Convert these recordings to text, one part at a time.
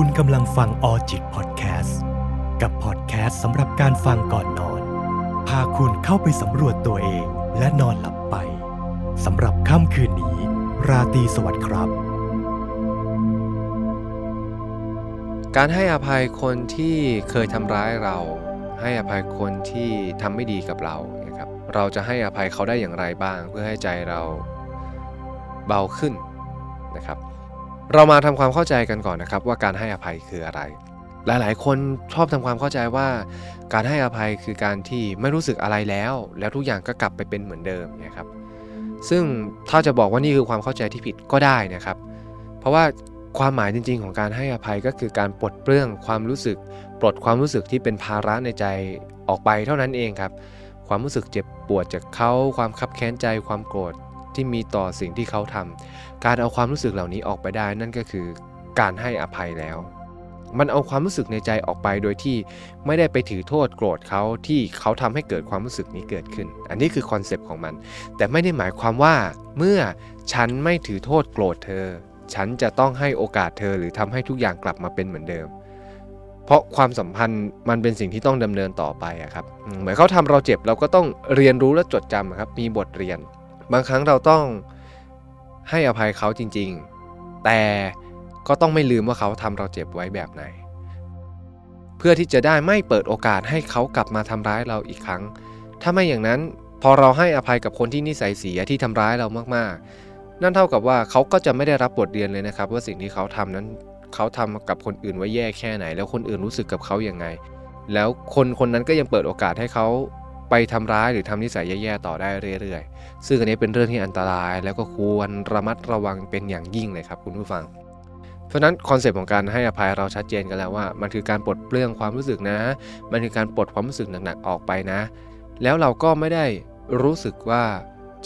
คุณกำลังฟังออจิตพอดแคสต์กับพอดแคสต์สำหรับการฟังก่อนนอน พาคุณเข้าไปสำรวจตัวเองและนอนหลับไปสำหรับค่ำคืนนี้ ราตรีสวัสดิ์ครับ การให้อภัยคนที่เคยทำร้ายเรา ให้อภัยคนที่ทำไม่ดีกับเรานะครับเราจะให้อภัยเขาได้อย่างไรบ้าง เพื่อให้ใจเราเบาขึ้นนะครับ เรามาทำความเข้าใจกันก่อนนะครับ ว่าการให้อภัยคืออะไร หลายๆ คนชอบทำความเข้าใจว่า การให้อภัยคือการที่ไม่รู้สึกอะไรแล้ว แล้วทุกอย่างก็กลับไปเป็นเหมือนเดิมนะครับซึ่งถ้าจะบอกว่านี่คือความเข้าใจที่ผิดก็ได้นะครับ เพราะว่าความหมายจริง ๆ ของการให้อภัยก็คือการปลดเปลื้องความรู้สึก ปลดความรู้สึกที่เป็นภาระในใจออกไปเท่านั้นเองครับ ความรู้สึกเจ็บปวดจากเขาความคับแค้นใจความโกรธ ที่มีต่อสิ่งที่เขาทำการเอาความรู้สึกเหล่านี้ออกไปได้นั่นก็คือการให้อภัยแล้ว มันเอาความรู้สึกในใจออกไปโดยที่ไม่ได้ไปถือโทษโกรธเขาที่เขาทำให้เกิดความรู้สึกนี้เกิดขึ้น อันนี้คือคอนเซปต์ของมัน แต่ไม่ได้หมายความว่าเมื่อฉันไม่ถือโทษโกรธเธอ ฉันจะต้องให้โอกาสเธอหรือทำให้ทุกอย่างกลับมาเป็นเหมือนเดิมเพราะความสัมพันธ์มันเป็นสิ่งที่ต้องดำเนินต่อไปอะครับ เหมือนเขาทำเราเจ็บเราก็ต้องเรียนรู้และจดจำครับ มีบทเรียน บางครั้งเราต้องให้อภัยเขาจริง ๆ แต่ก็ต้องไม่ลืมว่าเขาทำเราเจ็บไว้แบบไหน เพื่อที่จะได้ไม่เปิดโอกาสให้เขากลับมาทำร้ายเราอีกครั้ง ถ้าไม่อย่างนั้นพอเราให้อภัยกับคนที่นิสัยเสียที่ทำร้ายเรามากๆ นั่นเท่ากับว่าเขาก็จะไม่ได้รับบทเรียนเลยนะครับ ว่าสิ่งที่เขาทำนั้นเขาทำกับคนอื่นไว้แย่แค่ไหน แล้วคนอื่นรู้สึกกับเขาอย่างไง แล้วคนคนนั้นก็ยังเปิดโอกาสให้เขา ไปทำร้ายหรือทำนิสัยแย่ๆต่อได้เรื่อยๆ ซึ่งอันนี้เป็นเรื่องที่อันตราย แล้วก็ควรระมัดระวังเป็นอย่างยิ่งเลยครับคุณผู้ฟัง เพราะฉะนั้นคอนเซปต์ของการให้อภัยเราชัดเจนกันแล้วว่า มันคือการปลดเปลื้องความรู้สึกนะ มันคือการปลดความรู้สึกหนักๆออกไปนะ แล้วเราก็ไม่ได้รู้สึกว่า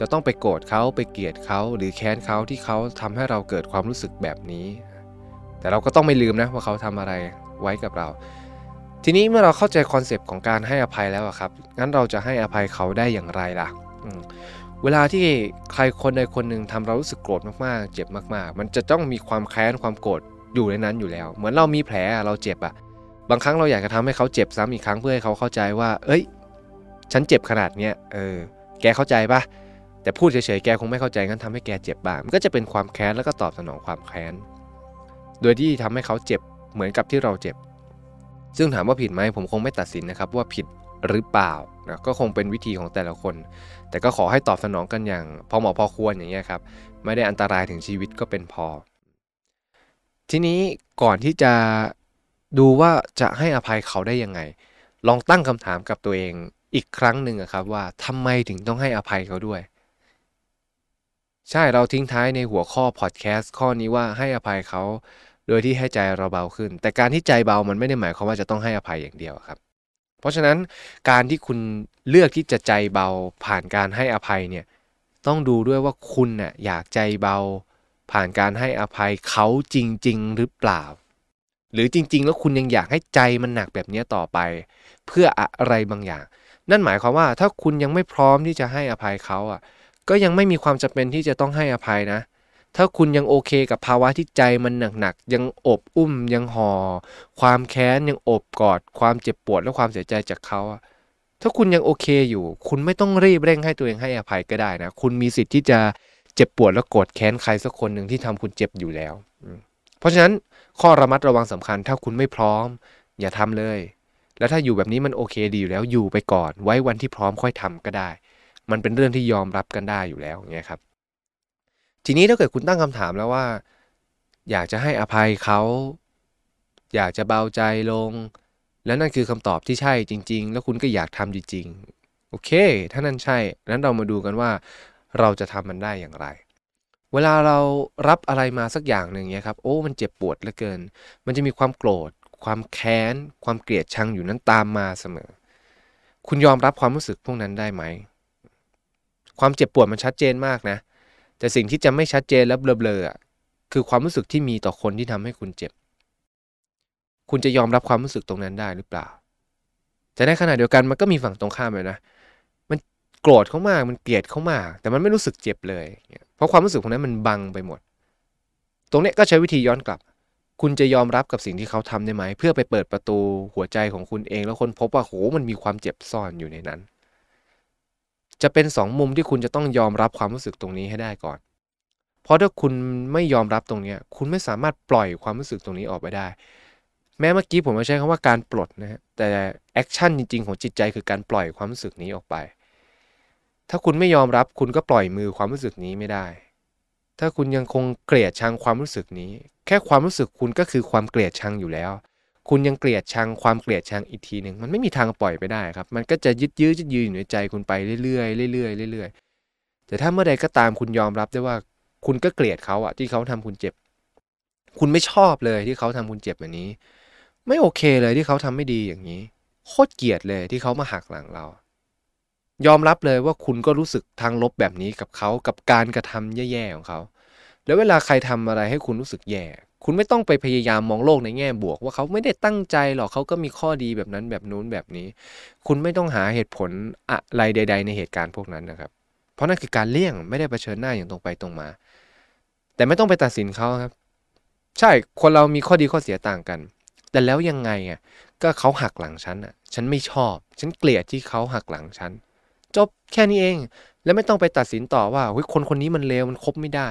จะต้องไปโกรธเขาไปเกลียดเขาหรือแค้นเขาที่เขาทำให้เราเกิดความรู้สึกแบบนี้ แต่เราก็ต้องไม่ลืมนะว่าเขาทำอะไรไว้กับเรา ทีนี้เมื่อเราเข้าใจคอนเซปต์ของการให้อภัยแล้วอะครับ งั้นเราจะให้อภัยเขาได้อย่างไรล่ะ เวลาที่ใครคนใดคนหนึ่งทำเรารู้สึกโกรธมากๆ เจ็บมากๆ มันจะต้องมีความแค้นความโกรธอยู่ในนั้นอยู่แล้ว เหมือนเรามีแผลเราเจ็บอะบางครั้งเราอยากจะทำให้เขาเจ็บซ้ำอีกครั้งเพื่อให้เขาเข้าใจว่า เอ้ย ฉันเจ็บขนาดเนี้ย เออ แกเข้าใจปะแต่พูดเฉยๆ แกคงไม่เข้าใจงั้นทำให้แกเจ็บบ้าง มันก็จะเป็นความแค้นแล้วก็ตอบสนองความแค้น โดยที่ทำให้เขาเจ็บเหมือนกับที่เราเจ็บ ซึ่งถามว่าผิดไหมผมคงไม่ตัดสินนะครับว่าผิดหรือเปล่านะก็คงเป็นวิธีของแต่ละคน แต่ก็ขอให้ตอบสนองกันอย่างพอเหมาะพอควรอย่างเงี้ยครับไม่ได้อันตรายถึงชีวิตก็เป็นพอ ทีนี้ก่อนที่จะดูว่าจะให้อภัยเขาได้ยังไง ลองตั้งคำถามกับตัวเองอีกครั้งหนึ่งครับว่าทำไมถึงต้องให้อภัยเขาด้วย ใช่เราทิ้งท้ายในหัวข้อพอดแคสต์ข้อนี้ว่าให้อภัยเขา โดยที่ให้ใจเราเบาขึ้น แต่การที่ใจเบามันไม่ได้หมายความว่าจะต้องให้อภัยอย่างเดียวครับ เพราะฉะนั้นการที่คุณเลือกที่จะใจเบาผ่านการให้อภัยเนี่ยต้องดูด้วยว่าคุณน่ะอยากใจเบา ผ่านการให้อภัยเขาจริง ๆ หรือเปล่า หรือจริง ๆ แล้วคุณยังอยากให้ใจมันหนักแบบนี้ต่อไป เพื่ออะไรบางอย่าง นั่นหมายความว่าถ้าคุณยังไม่พร้อมที่จะให้อภัยเขาอะก็ยังไม่มีความจำเป็นที่จะต้องให้อภัยนะ ถ้าคุณยังโอเคกับภาวะที่ใจมันหนักๆยังอบอุ้มยังหอ่อความแค้นยังอบกอด ความเจ็บปวดและความเสียใจจากเขาถ้าคุณยังโอเคอยู่ คุณไม่ต้องรีบเร่งให้ตัวเองให้อภัยก็ได้นะ คุณมีสิทธิ์ที่จะเจ็บปวดและโกรธแค้นใครสักคนหนึ่งที่ทำคุณเจ็บอยู่แล้ว เพราะฉะนั้นข้อระมัดระวังสำคัญ ถ้าคุณไม่พร้อม อย่าทำเลย แล้วถ้าอยู่แบบนี้มันโอเคดีอยู่แล้วอยู่ไปก่อน ไว้วันที่พร้อมค่อยทำก็ได้ มันเป็นเรื่องที่ยอมรับกันได้อยู่แล้วอย่างเงี้ยครับ ทีนี้ถ้าเกิดคุณตั้งคำถามแล้วว่า อยากจะให้อภัยเขา อยากจะเบาใจลง แล้วนั่นคือคำตอบที่ใช่จริง ๆ แล้วคุณก็อยากทำจริงๆโอเค ถ้านั่นใช่นั้นเรามาดูกันว่าเราจะทำมันได้อย่างไร เวลาเรารับอะไรมาสักอย่างหนึ่งเนี้ยครับโอ้มันเจ็บปวดเหลือเกิน มันจะมีความโกรธ ความแค้น ความเกลียดชังอยู่นั้นตามมาเสมอ คุณยอมรับความรู้สึกพวกนั้นได้ไหมความเจ็บปวดมันชัดเจนมากนะ แต่สิ่งที่จะไม่ชัดเจนและเบลอๆคือความรู้สึกที่มีต่อคนที่ทำให้คุณเจ็บ คุณจะยอมรับความรู้สึกตรงนั้นได้หรือเปล่า แต่ในขณะเดียวกันมันก็มีฝั่งตรงข้ามเลยนะ มันโกรธเขามาก มันเกลียดเขามาก แต่มันไม่รู้สึกเจ็บเลย เพราะความรู้สึกพวกนั้นมันบังไปหมด ตรงเนี้ยก็ใช้วิธีย้อนกลับ คุณจะยอมรับกับสิ่งที่เขาทำได้ไหม เพื่อไปเปิดประตูหัวใจของคุณเอง แล้วคนพบว่าโหมันมีความเจ็บซ่อนอยู่ในนั้น จะเป็นสองมุมที่คุณจะต้องยอมรับความรู้สึกตรงนี้ให้ได้ก่อน เพราะถ้าคุณไม่ยอมรับตรงนี้คุณไม่สามารถปล่อยความรู้สึกตรงนี้ออกไปได้ แม้เมื่อกี้ผมมาใช้คำว่าการปลดนะฮะแต่แอคชั่นจริงๆ ของจิตใจคือการปล่อยความรู้สึกนี้ออกไป ถ้าคุณไม่ยอมรับคุณก็ปล่อยมือความรู้สึกนี้ไม่ได้ ถ้าคุณยังคงเกลียดชังความรู้สึกนี้ แค่ความรู้สึกคุณก็คือความเกลียดชังอยู่แล้ว คุณยังเกลียดชังความเกลียดชังอีกทีหนึ่งมันไม่มีทางปล่อยไปได้ครับ มันก็จะยึดยื้อยึดยืนอยู่ในใจคุณไปเรื่อยๆเรื่อยๆเรื่อยๆแต่ถ้าเมื่อใดก็ตามคุณยอมรับได้ว่า คุณก็เกลียดเขาอะที่เขาทำคุณเจ็บ คุณไม่ชอบเลยที่เขาทำคุณเจ็บแบบนี้ ไม่โอเคเลยที่เขาทำไม่ดีอย่างนี้ โคตรเกลียดเลยที่เขามาหักหลังเรา ยอมรับเลยว่าคุณก็รู้สึกทางลบแบบนี้กับเขากับการกระทำแย่ๆของเขา แล้วเวลาใครทำอะไรให้คุณรู้สึกแย่ คุณไม่ต้องไปพยายามมองโลกในแง่บวก ว่าเขาไม่ได้ตั้งใจหรอกเขาก็มีข้อดีแบบนั้นแบบนู้นแบบนี้ คุณไม่ต้องหาเหตุผลอะไรใด ๆ ในเหตุการณ์พวกนั้นนะครับ เพราะนั่นคือการเลี่ยงไม่ได้เผชิญหน้าอย่างตรงไปตรงมา แต่ไม่ต้องไปตัดสินเขาครับ ใช่คนเรามีข้อดีข้อเสียต่างกัน แต่แล้วยังไงอะก็เขาหักหลังฉันอะ ฉันไม่ชอบ ฉันเกลียดที่เขาหักหลังฉันจบแค่นี้เอง แล้วไม่ต้องไปตัดสินต่อว่าเฮ้ยคนคนนี้มันเลวมันคบไม่ได้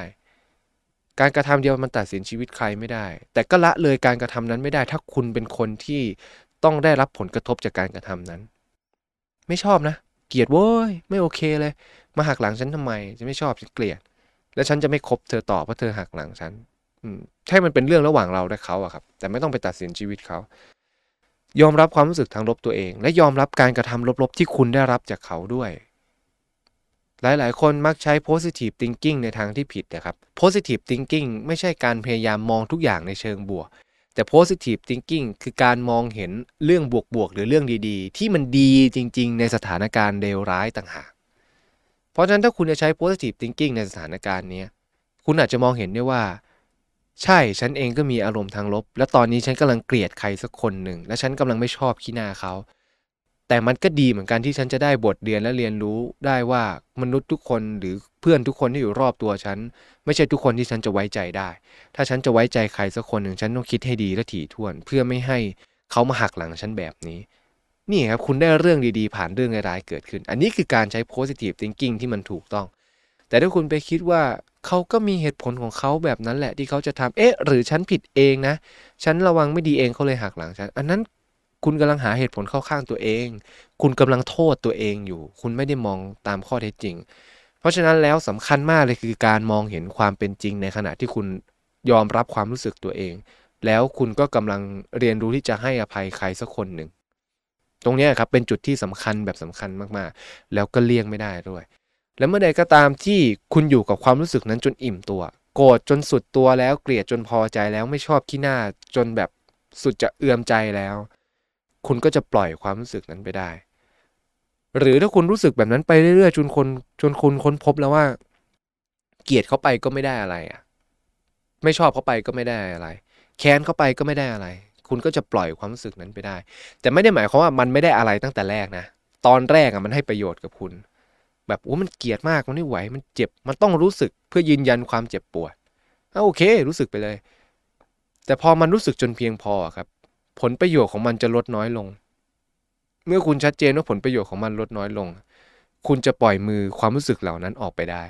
การกระทำเดียวมันตัดสินชีวิตใครไม่ได้ แต่ก็ละเลยการกระทำนั้นไม่ได้ ถ้าคุณเป็นคนที่ต้องได้รับผลกระทบจากการกระทำนั้น ไม่ชอบนะ เกลียดโว้ย ไม่โอเคเลย มาหักหลังฉันทำไม จะไม่ชอบฉันเกลียด แล้วฉันจะไม่คบเธอต่อเพราะเธอหักหลังฉันใช่มันเป็นเรื่องระหว่างเราและเขาอะครับ แต่ไม่ต้องไปตัดสินชีวิตเขา ยอมรับความรู้สึกทางลบตัวเอง และยอมรับการกระทำลบๆที่คุณได้รับจากเขาด้วย หลายๆ คนมักใช้ positive thinking ในทางที่ผิดนะครับ positive thinking ไม่ใช่การพยายามมองทุกอย่างในเชิงบวก แต่ positive thinking คือการมองเห็นเรื่องบวกๆ หรือเรื่องดีๆ ที่มันดีจริง ๆ ในสถานการณ์เลวร้ายต่างหาก เพราะฉะนั้นถ้าคุณจะใช้ positive thinking ในสถานการณ์นี้ คุณอาจจะมองเห็นได้ว่า ใช่ฉันเองก็มีอารมณ์ทางลบ และตอนนี้ฉันกำลังเกลียดใครสักคนหนึ่งและฉันกำลังไม่ชอบขี้หน้าเขา แต่มันก็ดีเหมือนกันที่ฉันจะได้บทเรียนและเรียนรู้ได้ว่ามนุษย์ทุกคนหรือเพื่อนทุกคนที่อยู่รอบตัวฉัน ไม่ใช่ทุกคนที่ฉันจะไว้ใจได้ ถ้าฉันจะไว้ใจใครสักคนหนึ่งฉันต้องคิดให้ดีและถี่ถ้วน เพื่อไม่ให้เขามาหักหลังฉันแบบนี้ นี่ครับคุณได้เรื่องดีๆ ผ่านเรื่องร้ายๆเกิดขึ้น อันนี้คือการใช้ positive thinking ที่มันถูกต้อง แต่ถ้าคุณไปคิดว่าเขาก็มีเหตุผลของเขาแบบนั้นแหละที่เขาจะทำเอ๊ะ หรือฉันผิดเองนะ ฉันระวังไม่ดีเองเขาเลยหักหลังฉัน อันนั้น คุณกำลังหาเหตุผลเข้าข้างตัวเอง คุณกำลังโทษตัวเองอยู่ คุณไม่ได้มองตามข้อเท็จจริง เพราะฉะนั้นแล้วสำคัญมากเลยคือการมองเห็นความเป็นจริงในขณะที่คุณยอมรับความรู้สึกตัวเอง แล้วคุณก็กำลังเรียนรู้ที่จะให้อภัยใครสักคนหนึ่ง ตรงนี้ครับเป็นจุดที่สำคัญแบบสำคัญมากๆ แล้วก็เลี่ยงไม่ได้ด้วย และเมื่อใดก็ตามที่คุณอยู่กับความรู้สึกนั้นจนอิ่มตัว โกรธจนสุดตัวแล้วเกลียดจนพอใจแล้วไม่ชอบขี้หน้าจนแบบสุดจะเอื้อมใจแล้ว คุณก็จะปล่อยความรู้สึกนั้นไปได้ หรือถ้าคุณรู้สึกแบบนั้นไปเรื่อยๆจนคนจนคุณค้นพบแล้วว่า เกลียดเขาไปก็ไม่ได้อะไรอะ ไม่ชอบเขาไปก็ไม่ได้อะไร แค้นเขาไปก็ไม่ได้อะไร คุณก็จะปล่อยความรู้สึกนั้นไปได้ แต่ไม่ได้หมายความว่ามันไม่ได้อะไรตั้งแต่แรกนะตอนแรกอะมันให้ประโยชน์กับคุณ แบบโอ้มันเกลียดมากมันไม่ไหวมันเจ็บมันต้องรู้สึกเพื่อยืนยันความเจ็บปวดอะโอเค รู้สึกไปเลย แต่พอมันรู้สึกจนเพียงพอครับ ผลประโยชน์ของมันจะลดน้อยลง เมื่อคุณชัดเจนว่าผลประโยชน์ของมันลดน้อยลง คุณจะปล่อยมือความรู้สึกเหล่านั้นออกไปได้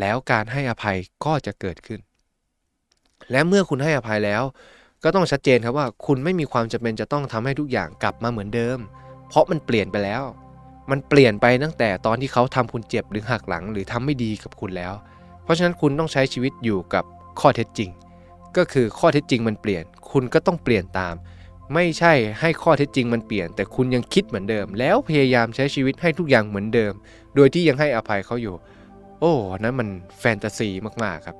แล้วการให้อภัยก็จะเกิดขึ้น และเมื่อคุณให้อภัยแล้ว ก็ต้องชัดเจนครับว่า คุณไม่มีความจำเป็นจะต้องทำให้ทุกอย่างกลับมาเหมือนเดิม เพราะมันเปลี่ยนไปแล้ว มันเปลี่ยนไปตั้งแต่ตอนที่เขาทำคุณเจ็บหรือหักหลังหรือทำไม่ดีกับคุณแล้ว เพราะฉะนั้นคุณต้องใช้ชีวิตอยู่กับข้อเท็จจริง ก็คือข้อเท็จจริงมันเปลี่ยน คุณก็ต้องเปลี่ยนตาม ไม่ใช่ให้ข้อเท็จจริงมันเปลี่ยน แต่คุณยังคิดเหมือนเดิม แล้วพยายามใช้ชีวิตให้ทุกอย่างเหมือนเดิม โดยที่ยังให้อภัยเขาอยู่ โอ้นั้นมันแฟนตาซีมากๆครับ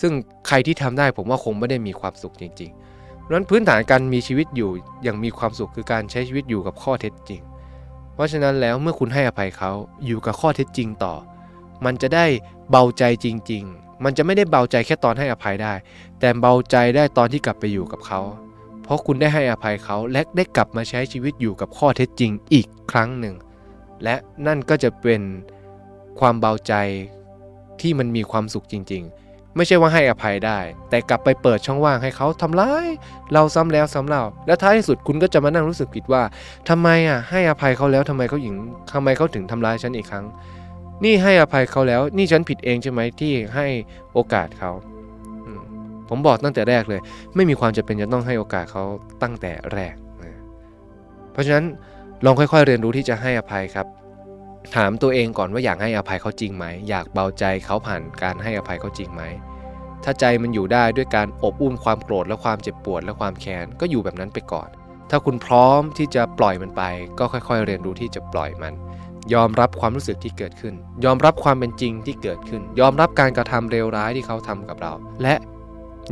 ซึ่งใครที่ทำได้ผมว่าคงไม่ได้มีความสุขจริงๆนั้นพื้นฐานการมีชีวิตอยู่อย่างมีความสุขคือการใช้ชีวิตอยู่กับข้อเท็จจริง เพราะฉะนั้นแล้วเมื่อคุณให้อภัยเขาอยู่กับข้อเท็จจริงต่อ มันจะได้เบาใจจริง ๆ มันจะไม่ได้เบาใจแค่ตอนให้อภัยได้ แต่เบาใจได้ตอนที่กลับไปอยู่กับเขา เพราะคุณได้ให้อภัยเขาและได้กลับมาใช้ชีวิตอยู่กับข้อเท็จจริงอีกครั้งหนึ่ง และนั่นก็จะเป็นความเบาใจที่มันมีความสุขจริง ๆ ไม่ใช่ว่าให้อภัยได้ แต่กลับไปเปิดช่องว่างให้เขาทำร้าย เราซ้ำแล้วซ้ำเล่าและท้ายที่สุดคุณก็จะมานั่งรู้สึกผิดว่าทำไมอะให้อภัยเขาแล้วทำไมเขาหญิงทำไมเขาถึงทำร้ายฉันอีกครั้ง นี่ให้อภัยเขาแล้ว นี่ฉันผิดเองใช่ไหมที่ให้โอกาสเขา ผมบอกตั้งแต่แรกเลย ไม่มีความจำเป็นจะต้องให้โอกาสเขาตั้งแต่แรกนะเพราะฉะนั้นลองค่อยๆ เรียนรู้ที่จะให้อภัยครับ ถามตัวเองก่อนว่าอยากให้อภัยเขาจริงไหม อยากเบาใจเขาผ่านการให้อภัยเขาจริงไหม ถ้าใจมันอยู่ได้ด้วยการอบอุ้มความโกรธและความเจ็บปวดและความแค้นก็อยู่แบบนั้นไปก่อน ถ้าคุณพร้อมที่จะปล่อยมันไป ก็ค่อย ๆ เรียนรู้ที่จะปล่อยมัน ยอมรับความรู้สึกที่เกิดขึ้น ยอมรับความเป็นจริงที่เกิดขึ้น ยอมรับการกระทำเลวร้ายที่เขาทำกับเรา และ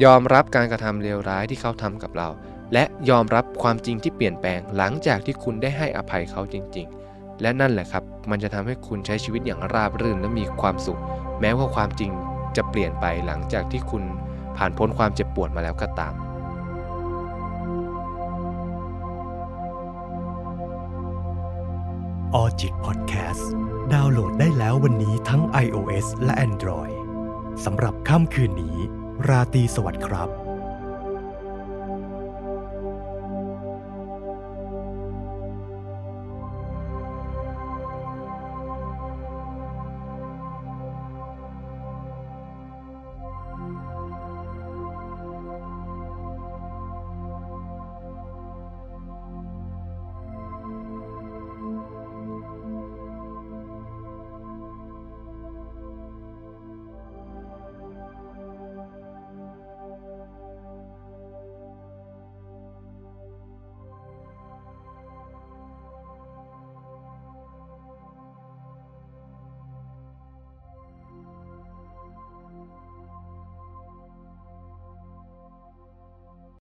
ยอมรับการกระทำเลวร้ายที่เขาทำกับเรา และยอมรับความจริงที่เปลี่ยนแปลงหลังจากที่คุณได้ให้อภัยเขาจริง ๆ และนั่นแหละครับ มันจะทำให้คุณใช้ชีวิตอย่างราบรื่นและมีความสุข แม้ว่าความจริงจะเปลี่ยนไปหลังจากที่คุณผ่านพ้นความเจ็บปวดมาแล้วก็ตามออจิตพอดแคสต์ดาวน์โหลดได้แล้ววันนี้ทั้ง iOS และ Android สำหรับค่ำคืนนี้ ราตรีสวัสดิ์ครับ